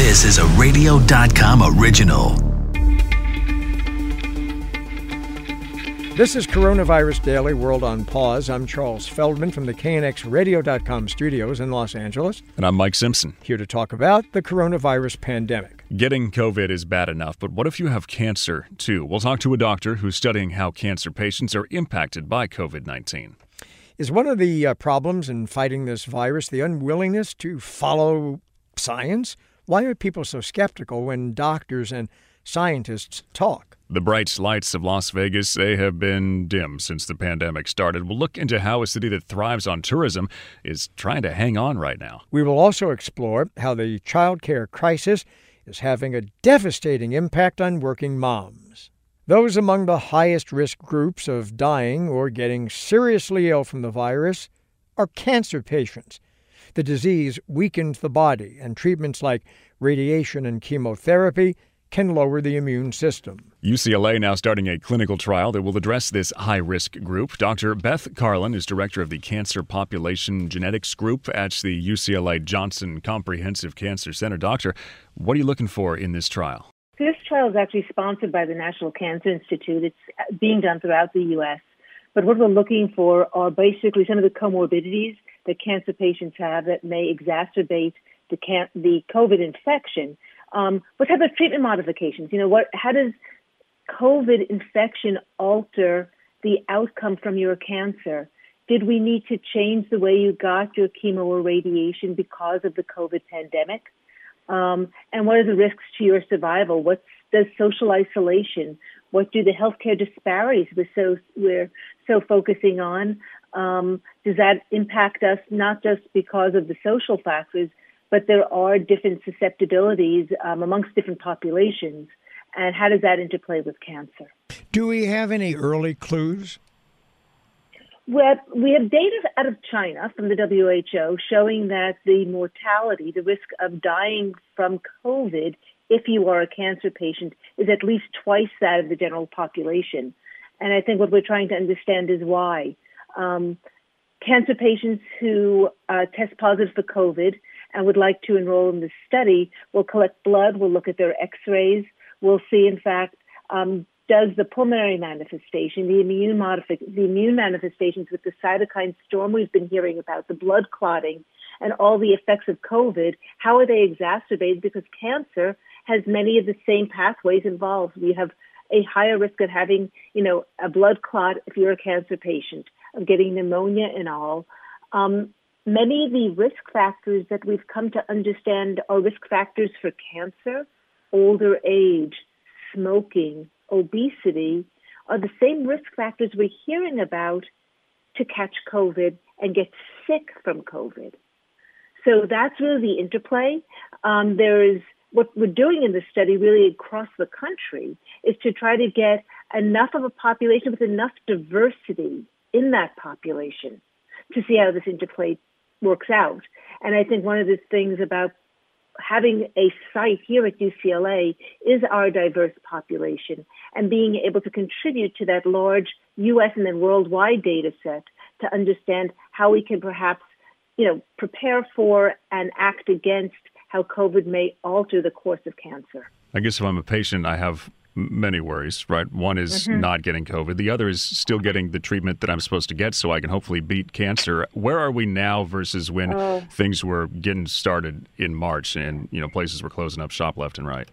This is a radio.com original. This is Coronavirus Daily World on Pause. I'm Charles Feldman from the KNXRadio.com studios in Los Angeles. And I'm Mike Simpson. Here to talk about the coronavirus pandemic. Getting COVID is bad enough, but what if you have cancer too? We'll talk to a doctor who's studying how cancer patients are impacted by COVID 19. Is one of the uh, problems in fighting this virus the unwillingness to follow science? Why are people so skeptical when doctors and scientists talk? The bright lights of Las Vegas, they have been dim since the pandemic started. We'll look into how a city that thrives on tourism is trying to hang on right now. We will also explore how the child care crisis is having a devastating impact on working moms. Those among the highest risk groups of dying or getting seriously ill from the virus are cancer patients. The disease weakens the body, and treatments like radiation and chemotherapy can lower the immune system. UCLA now starting a clinical trial that will address this high risk group. Dr. Beth Karlan is director of the Cancer Population Genetics Group at the UCLA Jonsson Comprehensive Cancer Center. Doctor, what are you looking for in this trial? This trial is actually sponsored by the National Cancer Institute. It's being done throughout the U.S. But what we're looking for are basically some of the comorbidities that cancer patients have that may exacerbate the, can- the COVID infection. Um, what type of treatment modifications? You know, what? How does COVID infection alter the outcome from your cancer? Did we need to change the way you got your chemo or radiation because of the COVID pandemic? Um, and what are the risks to your survival? What does social isolation? What do the healthcare disparities we're so we're so focusing on? Um, does that impact us not just because of the social factors, but there are different susceptibilities um, amongst different populations. And how does that interplay with cancer? Do we have any early clues? Well, we have data out of China from the WHO showing that the mortality, the risk of dying from COVID if you are a cancer patient, is at least twice that of the general population. And I think what we're trying to understand is why. Um, cancer patients who uh, test positive for COVID and would like to enroll in this study will collect blood, we'll look at their x-rays, we'll see, in fact, um, does the pulmonary manifestation, the immune modific- the immune manifestations with the cytokine storm we've been hearing about, the blood clotting, and all the effects of COVID, how are they exacerbated? Because cancer has many of the same pathways involved. We have a higher risk of having, you know, a blood clot if you're a cancer patient, of getting pneumonia and all. Um, many of the risk factors that we've come to understand are risk factors for cancer, older age, smoking, obesity, are the same risk factors we're hearing about to catch COVID and get sick from COVID. So that's really the interplay. Um, there is what we're doing in this study really across the country is to try to get enough of a population with enough diversity in that population to see how this interplay works out. And I think one of the things about having a site here at UCLA is our diverse population and being able to contribute to that large US and then worldwide data set to understand how we can perhaps, you know, prepare for and act against how COVID may alter the course of cancer. I guess if I'm a patient, I have many worries, right? One is mm-hmm. not getting COVID. The other is still getting the treatment that I'm supposed to get so I can hopefully beat cancer. Where are we now versus when uh, things were getting started in March and, you know, places were closing up shop left and right?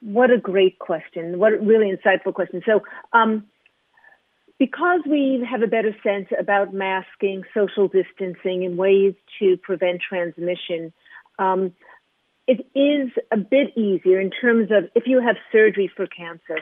What a great question. What a really insightful question. So, um, because we have a better sense about masking, social distancing, and ways to prevent transmission, um, it is a bit easier in terms of if you have surgery for cancer.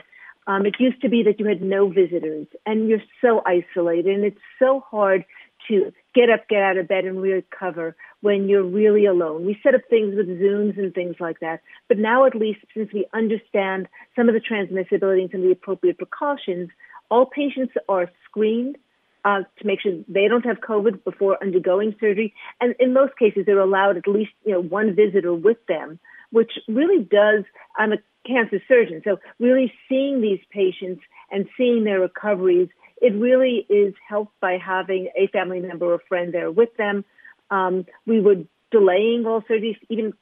Um, it used to be that you had no visitors and you're so isolated and it's so hard to get up, get out of bed and recover when you're really alone. We set up things with Zooms and things like that. But now at least since we understand some of the transmissibility and some of the appropriate precautions, all patients are screened uh, to make sure they don't have COVID before undergoing surgery. And in most cases, they're allowed at least you know one visitor with them, which really does. I'm a cancer surgeon, so really seeing these patients and seeing their recoveries, it really is helped by having a family member or friend there with them. Um, we were delaying all surgeries, even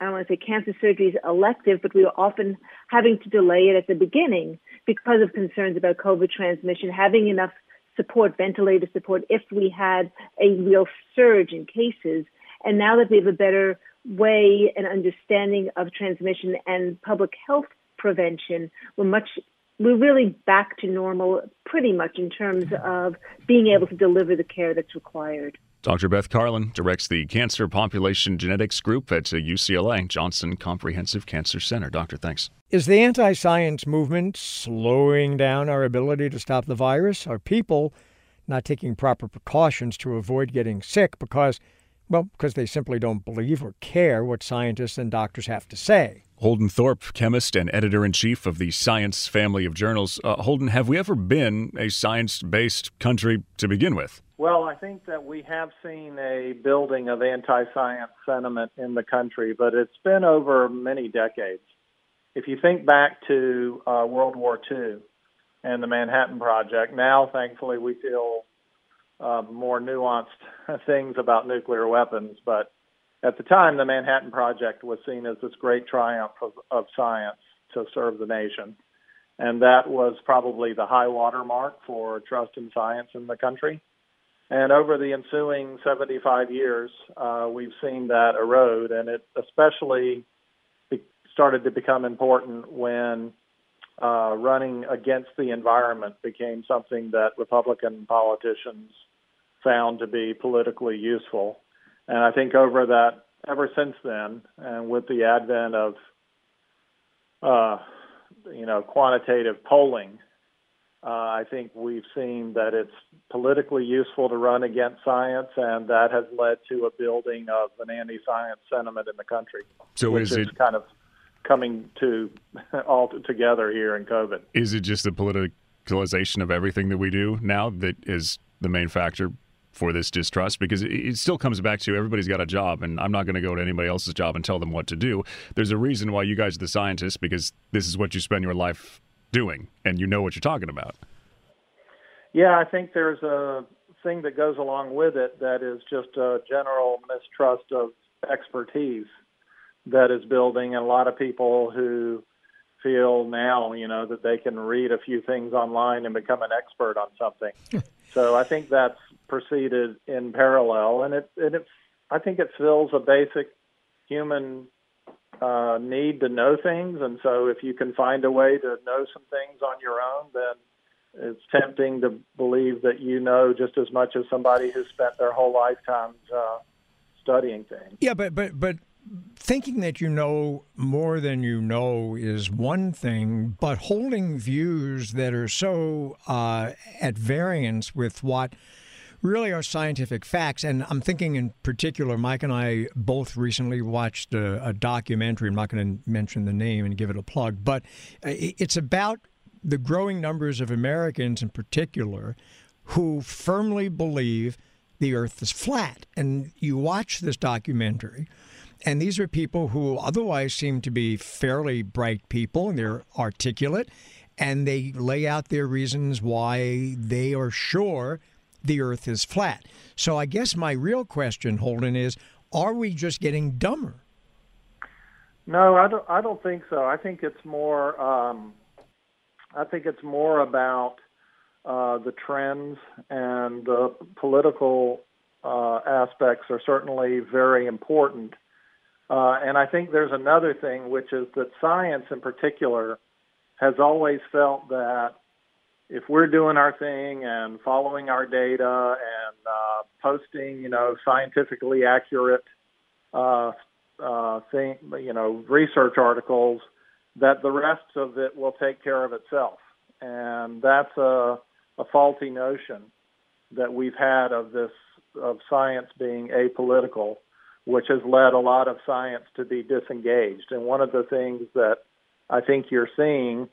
I don't want to say cancer surgery is elective, but we were often having to delay it at the beginning because of concerns about COVID transmission, having enough support, ventilator support, if we had a real surge in cases. And now that we have a better way and understanding of transmission and public health prevention, we're much we're really back to normal pretty much in terms of being able to deliver the care that's required. Dr. Beth Karlan directs the Cancer Population Genetics Group at UCLA Jonsson Comprehensive Cancer Center. Doctor, thanks. Is the anti science movement slowing down our ability to stop the virus? Are people not taking proper precautions to avoid getting sick because, well, because they simply don't believe or care what scientists and doctors have to say? Holden Thorp, chemist and editor in chief of the Science family of journals. Uh, Holden, have we ever been a science based country to begin with? Well, I think that we have seen a building of anti science sentiment in the country, but it's been over many decades. If you think back to uh, World War II and the Manhattan Project, now thankfully we feel uh, more nuanced things about nuclear weapons. But at the time, the Manhattan Project was seen as this great triumph of, of science to serve the nation. And that was probably the high water mark for trust in science in the country. And over the ensuing 75 years, uh, we've seen that erode, and it especially started to become important when uh, running against the environment became something that Republican politicians found to be politically useful. And I think over that, ever since then, and with the advent of, uh, you know, quantitative polling, uh, I think we've seen that it's politically useful to run against science, and that has led to a building of an anti-science sentiment in the country. So which is is it kind of coming to all together here in COVID? is it just the politicalization of everything that we do now that is the main factor for this distrust? Because it, it still comes back to everybody's got a job, and I'm not going to go to anybody else's job and tell them what to do. There's a reason why you guys are the scientists because this is what you spend your life doing, and you know what you're talking about. Yeah, I think there's a thing that goes along with it that is just a general mistrust of expertise that is building, and a lot of people who feel now, you know, that they can read a few things online and become an expert on something. so I think that's proceeded in parallel, and it, and it, I think it fills a basic human uh, need to know things, and so if you can find a way to know some things on your own, then it's tempting to believe that you know just as much as somebody who spent their whole lifetime uh, studying things. Yeah, but but but thinking that you know more than you know is one thing, but holding views that are so uh, at variance with what really are scientific facts. And I'm thinking in particular, Mike and I both recently watched a, a documentary. I'm not going to mention the name and give it a plug, but it's about the growing numbers of Americans in particular who firmly believe the earth is flat. And you watch this documentary, and these are people who otherwise seem to be fairly bright people and they're articulate, and they lay out their reasons why they are sure the earth is flat. So I guess my real question, Holden, is are we just getting dumber? No, I don't. I don't think so. I think it's more. Um, I think it's more about uh, the trends and the political uh, aspects are certainly very important. Uh, and I think there's another thing, which is that science, in particular, has always felt that if we're doing our thing and following our data and uh, posting, you know, scientifically accurate uh, uh, thing, you know, research articles, that the rest of it will take care of itself. And that's a, a faulty notion that we've had of this of science being apolitical, which has led a lot of science to be disengaged. And one of the things that I think you're seeing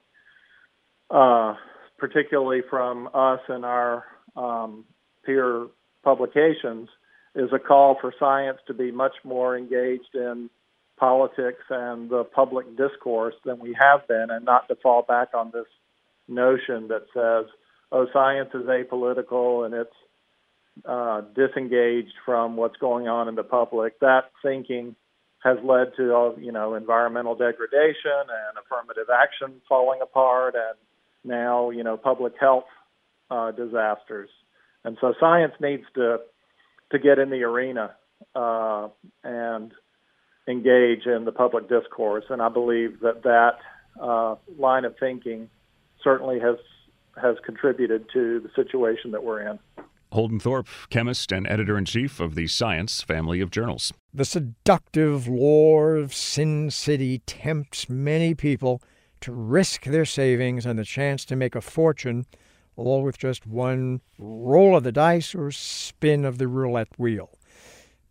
uh, particularly from us and our um, peer publications, is a call for science to be much more engaged in politics and the public discourse than we have been, and not to fall back on this notion that says, oh, science is apolitical and it's uh, disengaged from what's going on in the public. That thinking has led to uh, you know environmental degradation and affirmative action falling apart, and now you know public health uh, disasters. And so science needs to to get in the arena uh, and engage in the public discourse. And I believe that that uh, line of thinking certainly has has contributed to the situation that we're in. Holden Thorp, chemist and editor in chief of the Science family of journals. The seductive lure of Sin City tempts many people to risk their savings and the chance to make a fortune, all with just one roll of the dice or spin of the roulette wheel.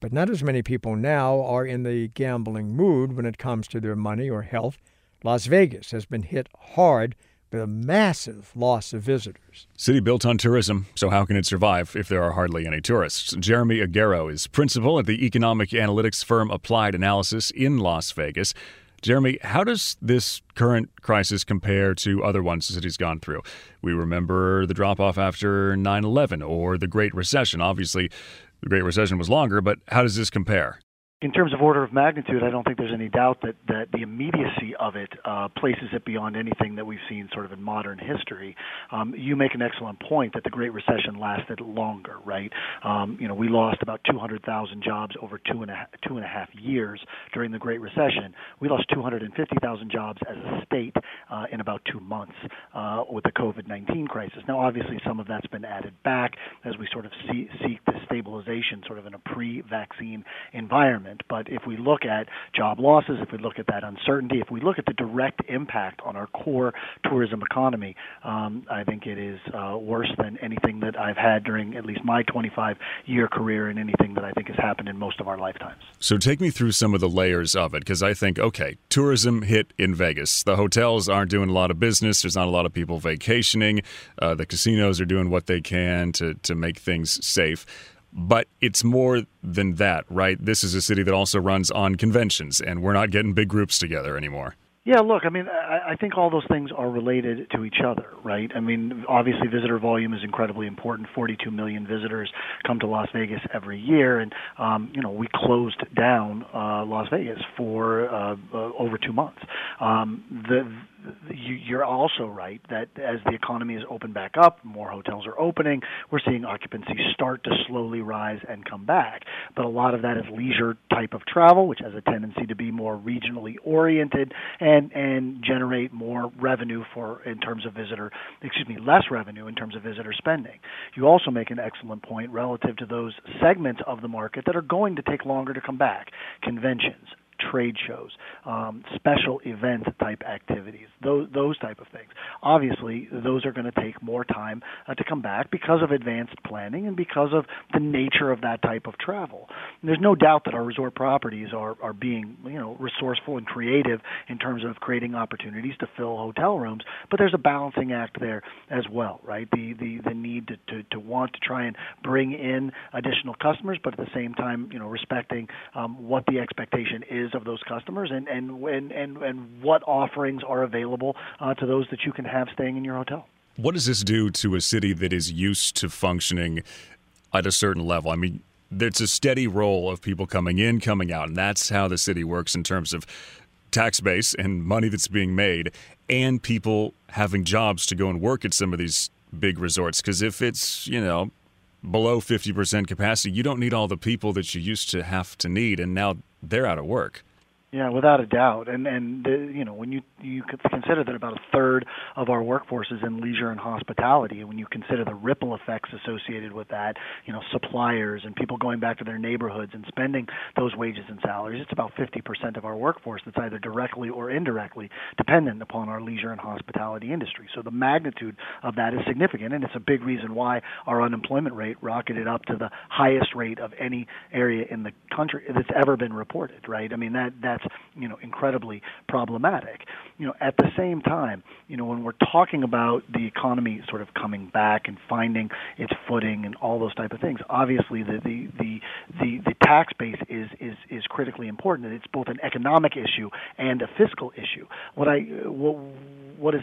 But not as many people now are in the gambling mood when it comes to their money or health. Las Vegas has been hit hard with a massive loss of visitors. City built on tourism, so how can it survive if there are hardly any tourists? Jeremy Aguero is principal at the economic analytics firm Applied Analysis in Las Vegas. Jeremy, how does this current crisis compare to other ones the city's gone through? We remember the drop off after 9 11 or the Great Recession. Obviously, the Great Recession was longer, but how does this compare? In terms of order of magnitude, I don't think there's any doubt that, that the immediacy of it uh, places it beyond anything that we've seen sort of in modern history. Um, you make an excellent point that the Great Recession lasted longer, right? Um, you know, we lost about 200,000 jobs over two and, a, two and a half years during the Great Recession. We lost 250,000 jobs as a state uh, in about two months uh, with the COVID-19 crisis. Now, obviously, some of that's been added back as we sort of see, seek the stabilization, sort of in a pre-vaccine environment But if we look at job losses, if we look at that uncertainty, if we look at the direct impact on our core tourism economy, um, I think it is uh, worse than anything that I've had during at least my 25 year career and anything that I think has happened in most of our lifetimes. So take me through some of the layers of it because I think, okay, tourism hit in Vegas. The hotels aren't doing a lot of business, there's not a lot of people vacationing, uh, the casinos are doing what they can to, to make things safe. But it's more than that, right? This is a city that also runs on conventions, and we're not getting big groups together anymore. Yeah, look, I mean, I, think all those things are related to each other, right? I mean, obviously, visitor volume is incredibly important. 42 million visitors come to Las Vegas every year, and um, you know, we closed down uh, Las Vegas for uh, uh, over two months. Um, the you're also right that as the economy is opened back up, more hotels are opening. We're seeing occupancy start to slowly rise and come back. But a lot of that is leisure type of travel, which has a tendency to be more regionally oriented and and generate more revenue for in terms of visitor, excuse me, less revenue in terms of visitor spending. You also make an excellent point relative to those segments of the market that are going to take longer to come back. Conventions, trade shows, um, special event type activities, those those type of things. Obviously, those are going to take more time uh, to come back because of advanced planning and because of the nature of that type of travel. And there's no doubt that our resort properties are are being you know resourceful and creative in terms of creating opportunities to fill hotel rooms, but there's a balancing act there as well, right? The the the need to to, to want to try and bring in additional customers, but at the same time, you know, respecting um, what the expectation is of those customers and and and and, and what offerings are available uh, to those that you can have staying in your hotel. What does this do to a city that is used to functioning at a certain level? I mean, there's a steady roll of people coming in, coming out, and that's how the city works in terms of tax base and money that's being made, and people having jobs to go and work at some of these big resorts. Because if it's you know below 50% capacity, you don't need all the people that you used to have to need, and now they're out of work. Yeah, without a doubt, and and the, you know when you you consider that about a third of our workforce is in leisure and hospitality, and when you consider the ripple effects associated with that, you know suppliers and people going back to their neighborhoods and spending those wages and salaries, it's about 50% of our workforce that's either directly or indirectly dependent upon our leisure and hospitality industry. So the magnitude of that is significant, and it's a big reason why our unemployment rate rocketed up to the highest rate of any area in the country that's ever been reported. Right? I mean that that that's you know incredibly problematic. You know, at the same time, you know, when we're talking about the economy sort of coming back and finding its footing and all those type of things, obviously the the the the, the tax base is is is critically important. It's both an economic issue and a fiscal issue. What I what what is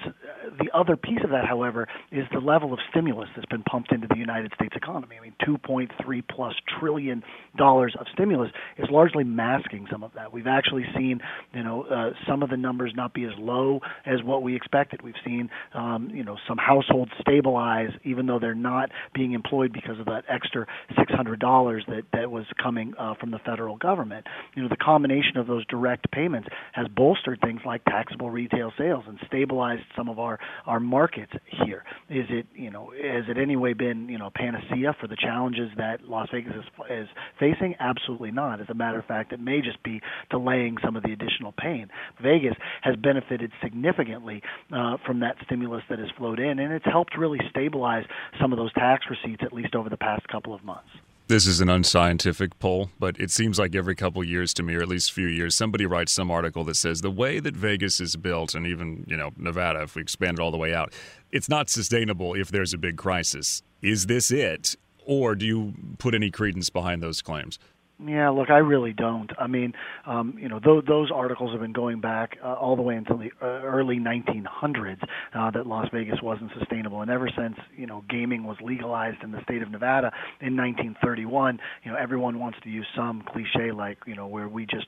the other piece of that, however, is the level of stimulus that's been pumped into the United States economy. I mean, 2.3 plus trillion dollars of stimulus is largely masking some of that. We've actually seen, you know, uh, some of the numbers not be as low as what we expected. We've seen, um, you know, some households stabilize, even though they're not being employed because of that extra $600 that that was coming uh, from the federal government. You know, the combination of those direct payments has bolstered things like taxable retail sales and stabilized some of our our markets here. Is it, you know, has it anyway been, you know, panacea for the challenges that Las Vegas is, is facing? Absolutely not. As a matter of fact, it may just be delaying some of the additional pain. Vegas has benefited significantly uh, from that stimulus that has flowed in, and it's helped really stabilize some of those tax receipts at least over the past couple of months. This is an unscientific poll, but it seems like every couple years to me, or at least a few years, somebody writes some article that says the way that Vegas is built, and even you know Nevada, if we expand it all the way out, it's not sustainable if there's a big crisis. Is this it, or do you put any credence behind those claims? Yeah, look, I really don't. I mean, um, you know, those, those articles have been going back uh, all the way until the uh, early 1900s uh, that Las Vegas wasn't sustainable, and ever since you know gaming was legalized in the state of Nevada in 1931, you know, everyone wants to use some cliche like you know where we just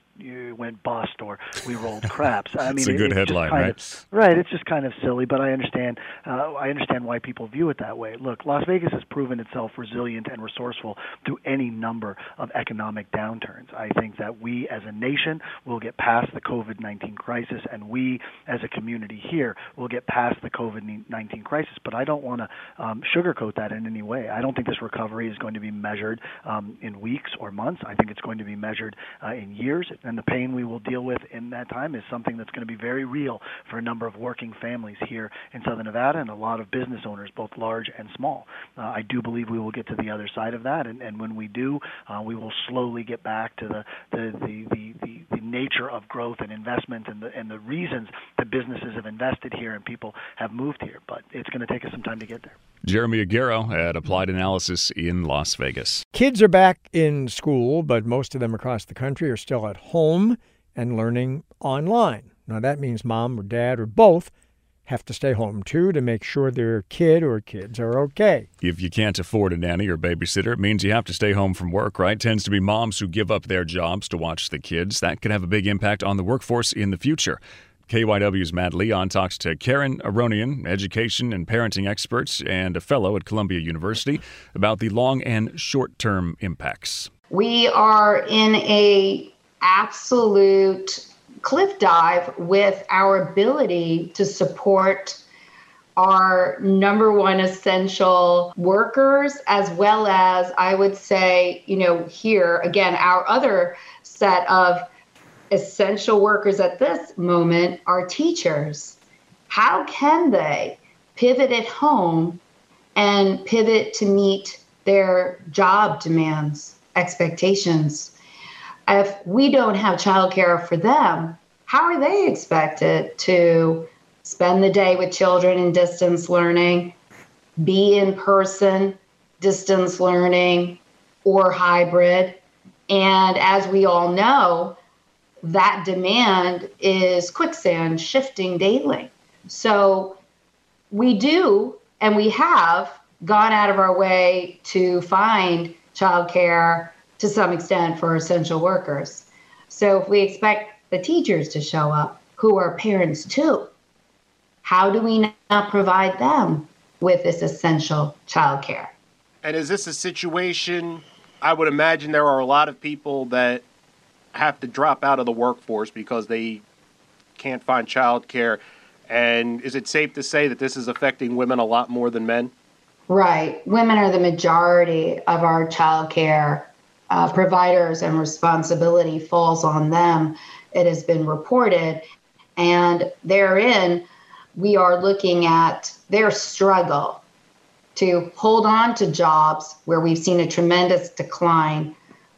went bust or we rolled craps. I mean, it's a good it, headline, right? Of, right. It's just kind of silly, but I understand. Uh, I understand why people view it that way. Look, Las Vegas has proven itself resilient and resourceful through any number of economic economic downturns. I think that we as a nation will get past the COVID 19 crisis, and we as a community here will get past the COVID 19 crisis. But I don't want to um, sugarcoat that in any way. I don't think this recovery is going to be measured um, in weeks or months. I think it's going to be measured uh, in years, and the pain we will deal with in that time is something that's going to be very real for a number of working families here in Southern Nevada and a lot of business owners, both large and small. Uh, I do believe we will get to the other side of that, and, and when we do, uh, we will slowly slowly get back to the the, the, the, the, the nature of growth and investment and the and the reasons that businesses have invested here and people have moved here. But it's going to take us some time to get there. Jeremy Aguero at Applied Analysis in Las Vegas. Kids are back in school, but most of them across the country are still at home and learning online. Now that means mom or dad or both have to stay home too to make sure their kid or kids are okay. If you can't afford a nanny or babysitter, it means you have to stay home from work, right? Tends to be moms who give up their jobs to watch the kids. That could have a big impact on the workforce in the future. KYW's Matt Leon talks to Karen Aronian, education and parenting experts and a fellow at Columbia University, about the long and short term impacts. We are in a absolute cliff dive with our ability to support our number one essential workers, as well as I would say, you know, here again, our other set of essential workers at this moment are teachers. How can they pivot at home and pivot to meet their job demands, expectations? If we don't have childcare for them, how are they expected to spend the day with children in distance learning, be in person, distance learning, or hybrid? And as we all know, that demand is quicksand shifting daily. So we do and we have gone out of our way to find childcare to some extent for essential workers. So if we expect the teachers to show up, who are parents too, how do we now provide them with this essential childcare? And is this a situation? I would imagine there are a lot of people that have to drop out of the workforce because they can't find childcare. And is it safe to say that this is affecting women a lot more than men? Right. Women are the majority of our childcare uh, providers and responsibility falls on them. It has been reported. And therein, we are looking at their struggle to hold on to jobs where we've seen a tremendous decline.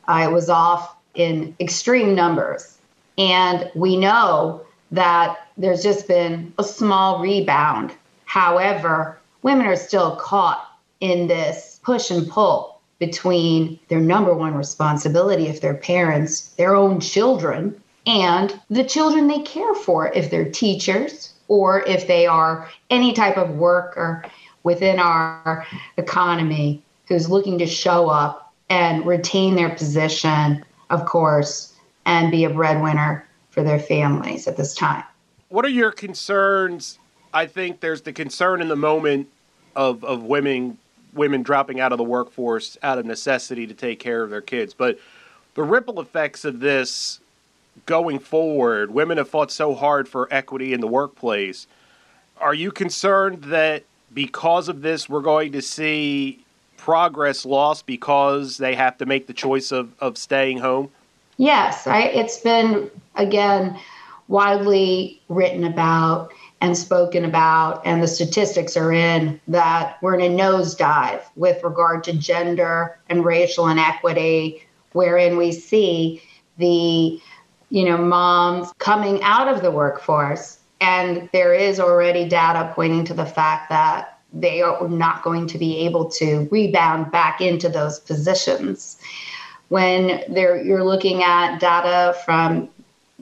Uh, it was off in extreme numbers. And we know that there's just been a small rebound. However, women are still caught in this push and pull between their number one responsibility if they're parents, their own children, and the children they care for if they're teachers or if they are any type of worker within our economy who's looking to show up and retain their position, of course, and be a breadwinner for their families at this time. What are your concerns? I think there's the concern in the moment of, of women women dropping out of the workforce out of necessity to take care of their kids. But the ripple effects of this going forward, women have fought so hard for equity in the workplace. Are you concerned that because of this, we're going to see progress lost because they have to make the choice of, of staying home? Yes, it's been, again, widely written about and spoken about, and the statistics are in that we're in a nosedive with regard to gender and racial inequity, wherein we see the you know moms coming out of the workforce and there is already data pointing to the fact that they are not going to be able to rebound back into those positions. When you're looking at data from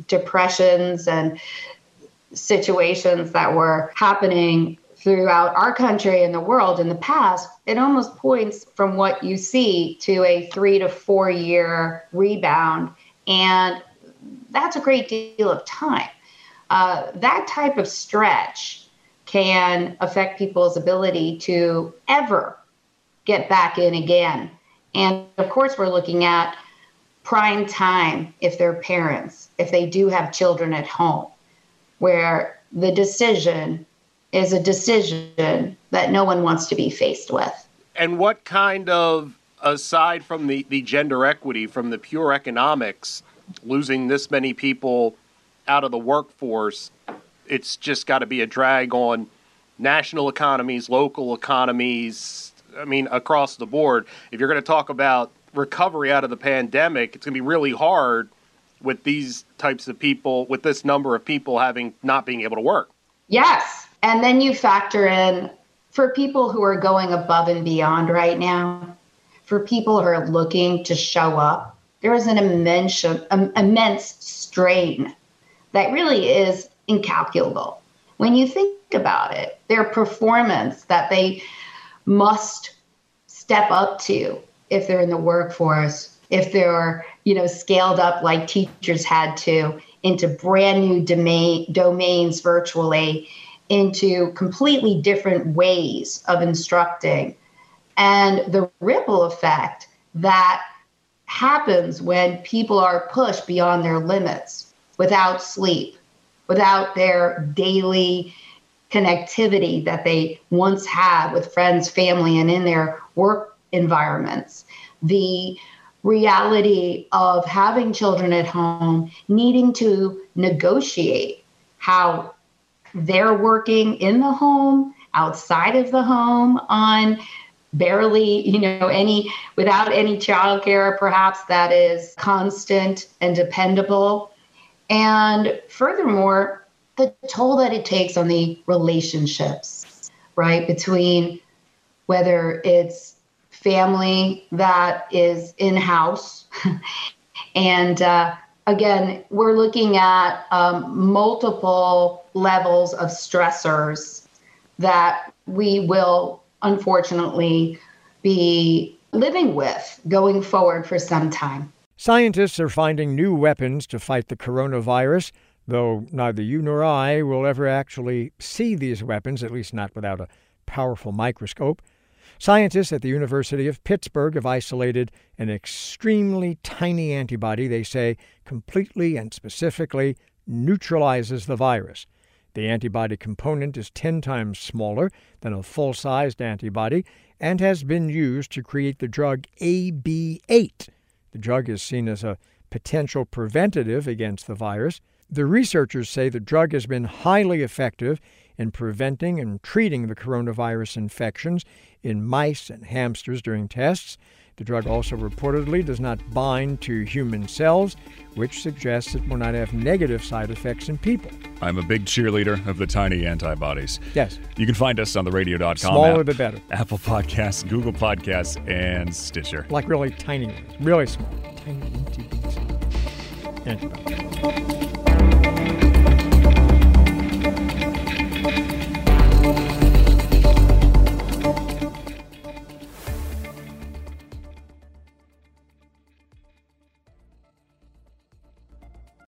depressions and situations that were happening throughout our country and the world in the past, it almost points from what you see to a three to four year rebound. And that's a great deal of time. Uh, that type of stretch can affect people's ability to ever get back in again. And of course, we're looking at prime time if they're parents, if they do have children at home where the decision is a decision that no one wants to be faced with. And what kind of, aside from the, the gender equity, from the pure economics, losing this many people out of the workforce, it's just got to be a drag on national economies, local economies, I mean, across the board. If you're going to talk about recovery out of the pandemic, it's going to be really hard with these types of people, with this number of people having not being able to work. Yes. And then you factor in for people who are going above and beyond right now, for people who are looking to show up, there is an immense, um, immense strain that really is incalculable. When you think about it, their performance that they must step up to if they're in the workforce, if they're you know, scaled up like teachers had to into brand new domain, domains virtually, into completely different ways of instructing. And the ripple effect that happens when people are pushed beyond their limits without sleep, without their daily connectivity that they once had with friends, family, and in their work environments. The reality of having children at home, needing to negotiate how they're working in the home, outside of the home, on barely, you know, any without any childcare, perhaps that is constant and dependable. And furthermore, the toll that it takes on the relationships, right, between whether it's family that is in house. and uh, again, we're looking at um, multiple levels of stressors that we will unfortunately be living with going forward for some time. Scientists are finding new weapons to fight the coronavirus, though neither you nor I will ever actually see these weapons, at least not without a powerful microscope. Scientists at the University of Pittsburgh have isolated an extremely tiny antibody they say completely and specifically neutralizes the virus. The antibody component is 10 times smaller than a full sized antibody and has been used to create the drug AB8. The drug is seen as a potential preventative against the virus. The researchers say the drug has been highly effective in preventing and treating the coronavirus infections in mice and hamsters during tests. The drug also reportedly does not bind to human cells, which suggests it will not have negative side effects in people. I'm a big cheerleader of the tiny antibodies. Yes. You can find us on the radio.com. Smaller app, the better. Apple Podcasts, Google Podcasts, and Stitcher. Like really tiny ones, really small. Tiny, bitty antibodies.